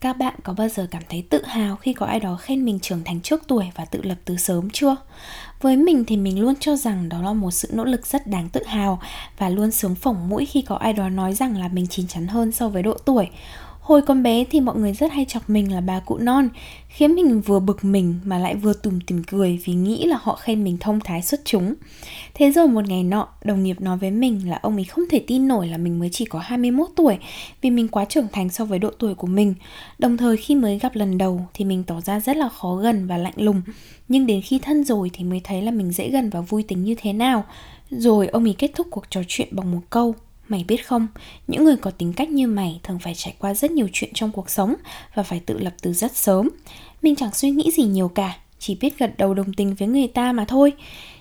Các bạn có bao giờ cảm thấy tự hào khi có ai đó khen mình trưởng thành trước tuổi và tự lập từ sớm chưa? Với mình thì mình luôn cho rằng đó là một sự nỗ lực rất đáng tự hào và luôn sướng phỏng mũi khi có ai đó nói rằng là mình chín chắn hơn so với độ tuổi Hồi còn bé thì mọi người rất hay chọc mình là bà cụ non Khiến mình vừa bực mình mà lại vừa tủm tỉm cười vì nghĩ là họ khen mình thông thái xuất chúng. Thế rồi một ngày nọ, đồng nghiệp nói với mình là ông ấy không thể tin nổi là mình mới chỉ có 21 tuổi Vì mình quá trưởng thành so với độ tuổi của mình. Đồng thời khi mới gặp lần đầu thì mình tỏ ra rất là khó gần và lạnh lùng Nhưng đến khi thân rồi thì mới thấy là mình dễ gần và vui tính như thế nào. Rồi ông ấy kết thúc cuộc trò chuyện bằng một câu. Mày biết không, những người có tính cách như mày thường phải trải qua rất nhiều chuyện trong cuộc sống và phải tự lập từ rất sớm. Mình chẳng suy nghĩ gì nhiều cả, chỉ biết gật đầu đồng tình với người ta mà thôi.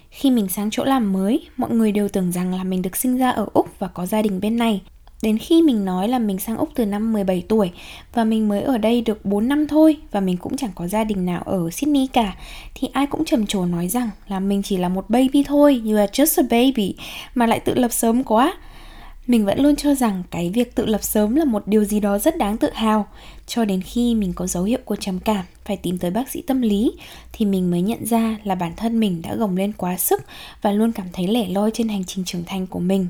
Khi mình sang chỗ làm mới, mọi người đều tưởng rằng là mình được sinh ra ở Úc và có gia đình bên này. Đến khi mình nói là mình sang Úc từ năm 17 tuổi và mình mới ở đây được 4 năm thôi và mình cũng chẳng có gia đình nào ở Sydney cả thì ai cũng trầm trồ nói rằng là mình chỉ là một baby thôi, you are just a baby mà lại tự lập sớm quá mình vẫn luôn cho rằng cái việc tự lập sớm là một điều gì đó rất đáng tự hào cho đến khi mình có dấu hiệu của trầm cảm phải tìm tới bác sĩ tâm lý thì mình mới nhận ra là bản thân mình đã gồng lên quá sức và luôn cảm thấy lẻ loi trên hành trình trưởng thành của mình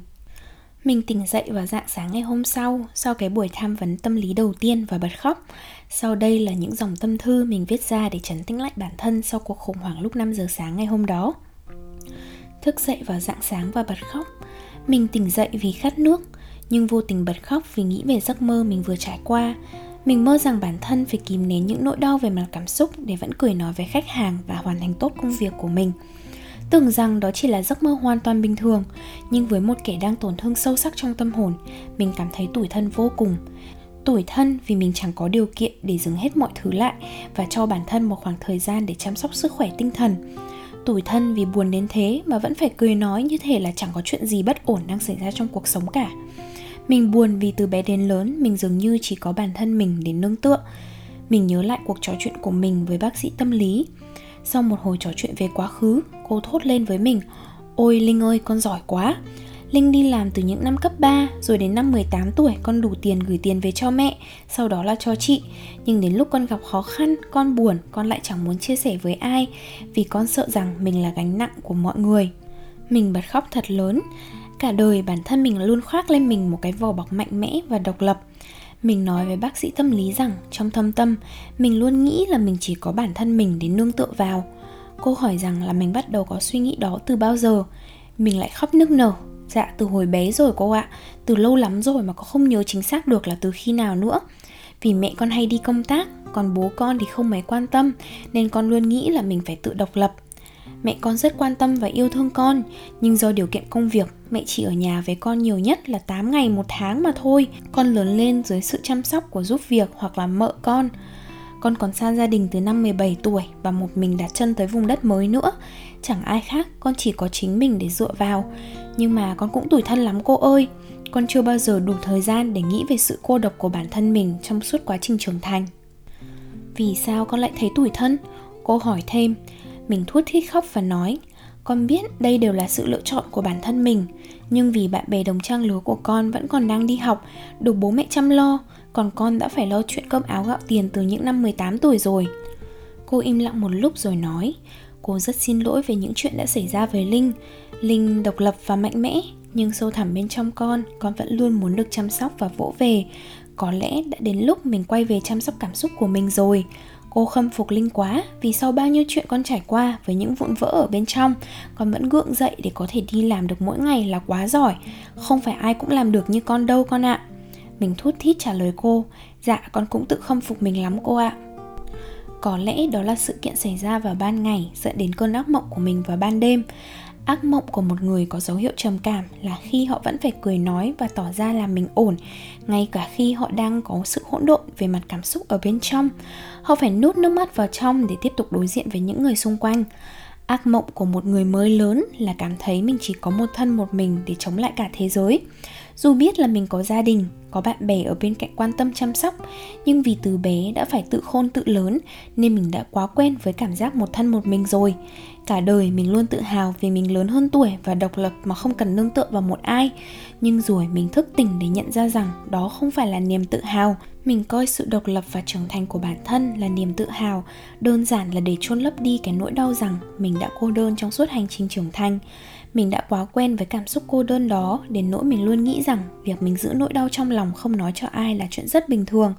mình tỉnh dậy vào dạng sáng ngày hôm sau sau cái buổi tham vấn tâm lý đầu tiên và bật khóc. Sau đây là những dòng tâm thư mình viết ra để trấn tĩnh lại bản thân sau cuộc khủng hoảng lúc 5 giờ sáng ngày hôm đó. Thức dậy vào dạng sáng và bật khóc, mình tỉnh dậy vì khát nước, nhưng vô tình bật khóc vì nghĩ về giấc mơ mình vừa trải qua. Mình mơ rằng bản thân phải kìm nén những nỗi đau về mặt cảm xúc để vẫn cười nói với khách hàng và hoàn thành tốt công việc của mình. Tưởng rằng đó chỉ là giấc mơ hoàn toàn bình thường, nhưng với một kẻ đang tổn thương sâu sắc trong tâm hồn, mình cảm thấy tủi thân vô cùng. Tủi thân vì mình chẳng có điều kiện để dừng hết mọi thứ lại và cho bản thân một khoảng thời gian để chăm sóc sức khỏe tinh thần tủi thân vì buồn đến thế mà vẫn phải cười nói như thể là chẳng có chuyện gì bất ổn đang xảy ra trong cuộc sống cả. Mình buồn vì từ bé đến lớn, mình dường như chỉ có bản thân mình để nương tựa. Mình nhớ lại cuộc trò chuyện của mình với bác sĩ tâm lý. Sau một hồi trò chuyện về quá khứ, cô thốt lên với mình, ôi linh ơi, con giỏi quá. Linh đi làm từ những năm cấp 3 rồi đến năm 18 tuổi con đủ tiền gửi tiền về cho mẹ, sau đó là cho chị. Nhưng đến lúc con gặp khó khăn, con buồn, con lại chẳng muốn chia sẻ với ai vì con sợ rằng mình là gánh nặng của mọi người. Mình bật khóc thật lớn. Cả đời bản thân mình luôn khoác lên mình một cái vỏ bọc mạnh mẽ và độc lập. Mình nói với bác sĩ tâm lý rằng trong thâm tâm, mình luôn nghĩ là mình chỉ có bản thân mình để nương tựa vào. Cô hỏi rằng là mình bắt đầu có suy nghĩ đó từ bao giờ. Mình lại khóc nức nở Dạ từ hồi bé rồi cô ạ. Từ lâu lắm rồi mà có không nhớ chính xác được là từ khi nào nữa. Vì mẹ con hay đi công tác, Còn bố con thì không mấy quan tâm, Nên con luôn nghĩ là mình phải tự độc lập. Mẹ con rất quan tâm và yêu thương con, Nhưng do điều kiện công việc, Mẹ chỉ ở nhà với con nhiều nhất là 8 ngày một tháng mà thôi. Con lớn lên dưới sự chăm sóc của giúp việc hoặc là mợ con con còn xa gia đình từ năm 17 tuổi và một mình đặt chân tới vùng đất mới nữa. Chẳng ai khác, con chỉ có chính mình để dựa vào. Nhưng mà con cũng tủi thân lắm cô ơi. Con chưa bao giờ đủ thời gian để nghĩ về sự cô độc của bản thân mình trong suốt quá trình trưởng thành. Vì sao con lại thấy tủi thân? Cô hỏi thêm. Mình thút thít khóc và nói, con biết đây đều là sự lựa chọn của bản thân mình, nhưng vì bạn bè đồng trang lứa của con vẫn còn đang đi học, được bố mẹ chăm lo, còn con đã phải lo chuyện cơm áo gạo tiền từ những năm 18 tuổi rồi. Cô im lặng một lúc rồi nói, cô rất xin lỗi về những chuyện đã xảy ra với Linh. Linh độc lập và mạnh mẽ, nhưng sâu thẳm bên trong con, con vẫn luôn muốn được chăm sóc và vỗ về. Có lẽ đã đến lúc mình quay về chăm sóc cảm xúc của mình rồi. Cô khâm phục Linh quá vì sau bao nhiêu chuyện con trải qua với những vụn vỡ ở bên trong, con vẫn gượng dậy để có thể đi làm được mỗi ngày là quá giỏi. Không phải ai cũng làm được như con đâu con ạ. Mình thút thít trả lời cô Dạ con cũng tự khâm phục mình lắm cô ạ. Có lẽ đó là sự kiện xảy ra vào ban ngày, dẫn đến cơn ác mộng của mình vào ban đêm. Ác mộng của một người có dấu hiệu trầm cảm là khi họ vẫn phải cười nói và tỏ ra là mình ổn, ngay cả khi họ đang có sự hỗn độn về mặt cảm xúc ở bên trong. Họ phải nút nước mắt vào trong để tiếp tục đối diện với những người xung quanh. Ác mộng của một người mới lớn là cảm thấy mình chỉ có một thân một mình để chống lại cả thế giới dù biết là mình có gia đình, có bạn bè ở bên cạnh quan tâm chăm sóc, nhưng vì từ bé đã phải tự khôn tự lớn nên mình đã quá quen với cảm giác một thân một mình rồi. Cả đời mình luôn tự hào vì mình lớn hơn tuổi và độc lập mà không cần nương tựa vào một ai. Nhưng rồi mình thức tỉnh để nhận ra rằng đó không phải là niềm tự hào mình coi sự độc lập và trưởng thành của bản thân là niềm tự hào, đơn giản là để chôn lấp đi cái nỗi đau rằng mình đã cô đơn trong suốt hành trình trưởng thành. Mình đã quá quen với cảm xúc cô đơn đó đến nỗi mình luôn nghĩ rằng việc mình giữ nỗi đau trong lòng không nói cho ai là chuyện rất bình thường.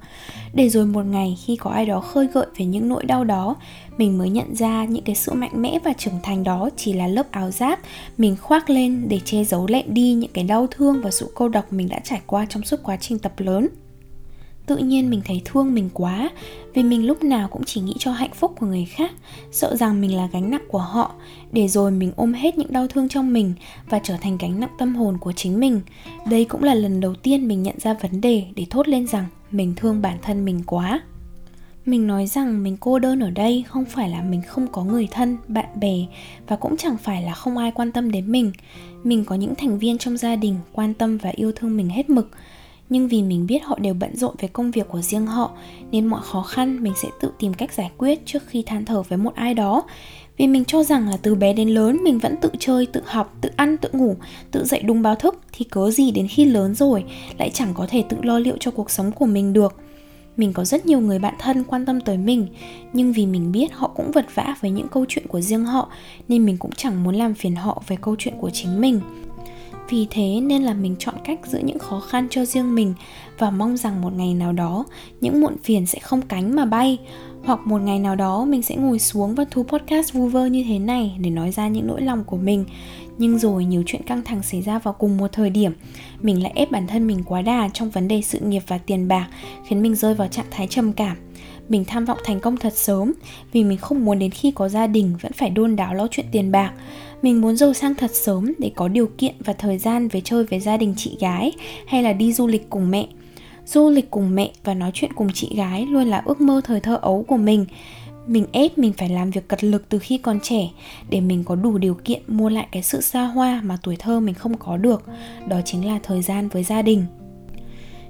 Để rồi một ngày khi có ai đó khơi gợi về những nỗi đau đó, mình mới nhận ra những cái sự mạnh mẽ và trưởng thành đó chỉ là lớp áo giáp mình khoác lên để che giấu lẹm đi những cái đau thương và sự cô độc mình đã trải qua trong suốt quá trình tập lớn tự nhiên mình thấy thương mình quá, vì mình lúc nào cũng chỉ nghĩ cho hạnh phúc của người khác, sợ rằng mình là gánh nặng của họ, để rồi mình ôm hết những đau thương trong mình và trở thành gánh nặng tâm hồn của chính mình. Đây cũng là lần đầu tiên mình nhận ra vấn đề để thốt lên rằng mình thương bản thân mình quá. Mình nói rằng mình cô đơn ở đây không phải là mình không có người thân, bạn bè và cũng chẳng phải là không ai quan tâm đến mình. Mình có những thành viên trong gia đình quan tâm và yêu thương mình hết mực nhưng vì mình biết họ đều bận rộn với công việc của riêng họ, nên mọi khó khăn mình sẽ tự tìm cách giải quyết trước khi than thở với một ai đó. Vì mình cho rằng là từ bé đến lớn mình vẫn tự chơi, tự học, tự ăn, tự ngủ, tự dậy đúng báo thức, thì cớ gì đến khi lớn rồi lại chẳng có thể tự lo liệu cho cuộc sống của mình được. Mình có rất nhiều người bạn thân quan tâm tới mình, nhưng vì mình biết họ cũng vật vã với những câu chuyện của riêng họ, nên mình cũng chẳng muốn làm phiền họ về câu chuyện của chính mình vì thế nên là mình chọn cách giữ những khó khăn cho riêng mình và mong rằng một ngày nào đó, những muộn phiền sẽ không cánh mà bay. Hoặc một ngày nào đó mình sẽ ngồi xuống và thu podcast vu vơ như thế này để nói ra những nỗi lòng của mình. Nhưng rồi nhiều chuyện căng thẳng xảy ra vào cùng một thời điểm, mình lại ép bản thân mình quá đà trong vấn đề sự nghiệp và tiền bạc, khiến mình rơi vào trạng thái trầm cảm. Mình tham vọng thành công thật sớm vì mình không muốn đến khi có gia đình vẫn phải đôn đáo lo chuyện tiền bạc mình muốn giàu sang thật sớm để có điều kiện và thời gian về chơi với gia đình chị gái hay là đi du lịch cùng mẹ. Du lịch cùng mẹ và nói chuyện cùng chị gái luôn là ước mơ thời thơ ấu của mình. Mình ép mình phải làm việc cật lực từ khi còn trẻ để mình có đủ điều kiện mua lại cái sự xa hoa mà tuổi thơ mình không có được, đó chính là thời gian với gia đình.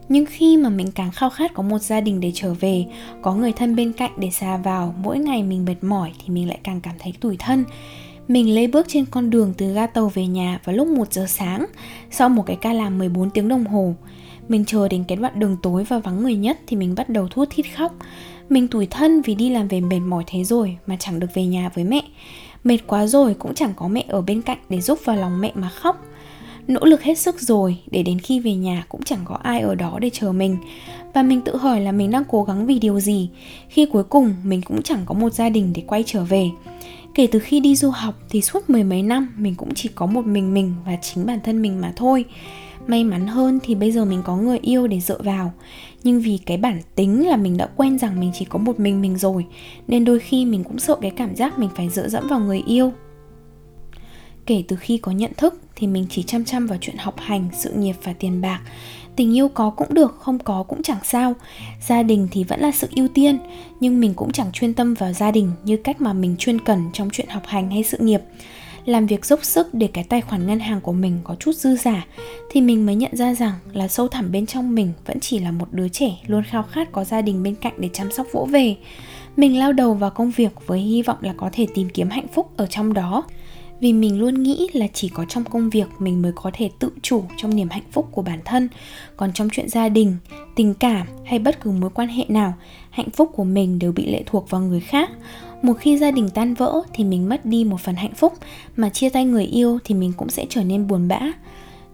Nhưng khi mà mình càng khao khát có một gia đình để trở về, có người thân bên cạnh để xa vào, mỗi ngày mình mệt mỏi thì mình lại càng cảm thấy tủi thân mình lê bước trên con đường từ ga tàu về nhà vào lúc 1 giờ sáng, sau một cái ca làm 14 tiếng đồng hồ. Mình chờ đến cái đoạn đường tối và vắng người nhất thì mình bắt đầu thút thít khóc. Mình tủi thân vì đi làm về mệt mỏi thế rồi mà chẳng được về nhà với mẹ. Mệt quá rồi cũng chẳng có mẹ ở bên cạnh để giúp vào lòng mẹ mà khóc. Nỗ lực hết sức rồi để đến khi về nhà cũng chẳng có ai ở đó để chờ mình Và mình tự hỏi là mình đang cố gắng vì điều gì, Khi cuối cùng mình cũng chẳng có một gia đình để quay trở về Kể từ khi đi du học thì suốt mười mấy năm mình cũng chỉ có một mình mình và chính bản thân mình mà thôi. May mắn hơn thì bây giờ mình có người yêu để dựa vào. Nhưng vì cái bản tính là mình đã quen rằng mình chỉ có một mình mình rồi Nên đôi khi mình cũng sợ cái cảm giác mình phải dựa dẫm vào người yêu. Kể từ khi có nhận thức thì mình chỉ chăm chăm vào chuyện học hành, sự nghiệp và tiền bạc tình yêu có cũng được, không có cũng chẳng sao. Gia đình thì vẫn là sự ưu tiên, nhưng mình cũng chẳng chuyên tâm vào gia đình như cách mà mình chuyên cần trong chuyện học hành hay sự nghiệp. Làm việc dốc sức để cái tài khoản ngân hàng của mình có chút dư giả, thì mình mới nhận ra rằng là sâu thẳm bên trong mình vẫn chỉ là một đứa trẻ luôn khao khát có gia đình bên cạnh để chăm sóc vỗ về. Mình lao đầu vào công việc với hy vọng là có thể tìm kiếm hạnh phúc ở trong đó vì mình luôn nghĩ là chỉ có trong công việc mình mới có thể tự chủ trong niềm hạnh phúc của bản thân. Còn trong chuyện gia đình, tình cảm hay bất cứ mối quan hệ nào, hạnh phúc của mình đều bị lệ thuộc vào người khác. Một khi gia đình tan vỡ thì mình mất đi một phần hạnh phúc, mà chia tay người yêu thì mình cũng sẽ trở nên buồn bã.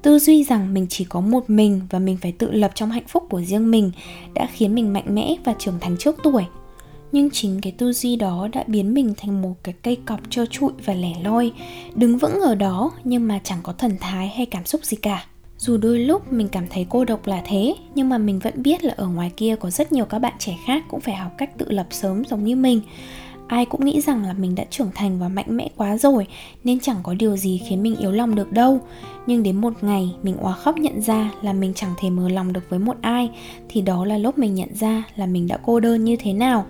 Tư duy rằng mình chỉ có một mình và mình phải tự lập trong hạnh phúc của riêng mình đã khiến mình mạnh mẽ và trưởng thành trước tuổi nhưng chính cái tư duy đó đã biến mình thành một cái cây cọp trơ trụi và lẻ loi, đứng vững ở đó nhưng mà chẳng có thần thái hay cảm xúc gì cả. Dù đôi lúc mình cảm thấy cô độc là thế, nhưng mà mình vẫn biết là ở ngoài kia có rất nhiều các bạn trẻ khác cũng phải học cách tự lập sớm giống như mình. Ai cũng nghĩ rằng là mình đã trưởng thành và mạnh mẽ quá rồi, nên chẳng có điều gì khiến mình yếu lòng được đâu. Nhưng đến một ngày mình oà khóc nhận ra là mình chẳng thể mở lòng được với một ai, thì đó là lúc mình nhận ra là mình đã cô đơn như thế nào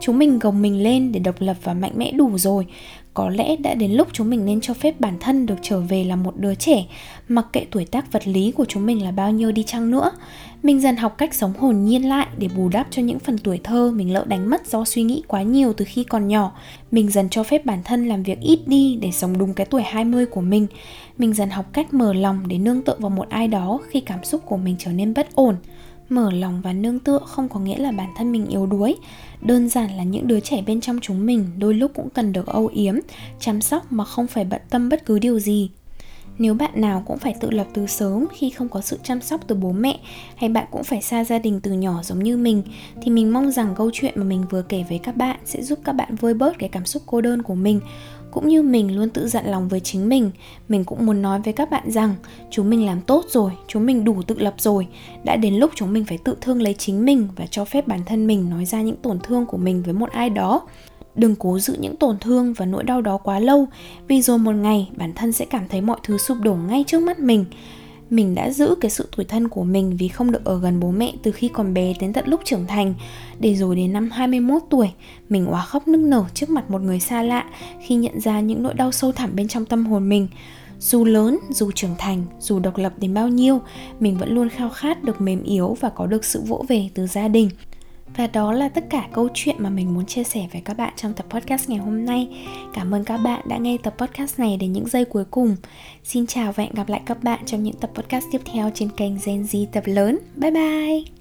chúng mình gồng mình lên để độc lập và mạnh mẽ đủ rồi có lẽ đã đến lúc chúng mình nên cho phép bản thân được trở về là một đứa trẻ, mặc kệ tuổi tác vật lý của chúng mình là bao nhiêu đi chăng nữa mình dần học cách sống hồn nhiên lại để bù đắp cho những phần tuổi thơ mình lỡ đánh mất do suy nghĩ quá nhiều từ khi còn nhỏ. Mình dần cho phép bản thân làm việc ít đi để sống đúng cái tuổi 20 của mình. Mình dần học cách mở lòng để nương tựa vào một ai đó khi cảm xúc của mình trở nên bất ổn mở lòng và nương tựa không có nghĩa là bản thân mình yếu đuối. Đơn giản là những đứa trẻ bên trong chúng mình đôi lúc cũng cần được âu yếm, chăm sóc mà không phải bận tâm bất cứ điều gì. Nếu bạn nào cũng phải tự lập từ sớm khi không có sự chăm sóc từ bố mẹ hay bạn cũng phải xa gia đình từ nhỏ giống như mình, thì mình mong rằng câu chuyện mà mình vừa kể với các bạn sẽ giúp các bạn vơi bớt cái cảm xúc cô đơn của mình cũng như mình luôn tự dặn lòng với chính mình mình cũng muốn nói với các bạn rằng chúng mình làm tốt rồi chúng mình đủ tự lập rồi. Đã đến lúc chúng mình phải tự thương lấy chính mình và cho phép bản thân mình nói ra những tổn thương của mình với một ai đó. Đừng cố giữ những tổn thương và nỗi đau đó quá lâu, vì rồi một ngày bản thân sẽ cảm thấy mọi thứ sụp đổ ngay trước mắt mình mình đã giữ cái sự tuổi thân của mình vì không được ở gần bố mẹ từ khi còn bé đến tận lúc trưởng thành. Để rồi đến năm 21 tuổi, mình quá khóc nức nở trước mặt một người xa lạ khi nhận ra những nỗi đau sâu thẳm bên trong tâm hồn mình. Dù lớn, dù trưởng thành, dù độc lập đến bao nhiêu, mình vẫn luôn khao khát được mềm yếu và có được sự vỗ về từ gia đình và đó là tất cả câu chuyện mà mình muốn chia sẻ với các bạn trong tập podcast ngày hôm nay. Cảm ơn các bạn đã nghe tập podcast này đến những giây cuối cùng. Xin chào và hẹn gặp lại các bạn trong những tập podcast tiếp theo trên kênh Gen Z tập lớn. Bye bye!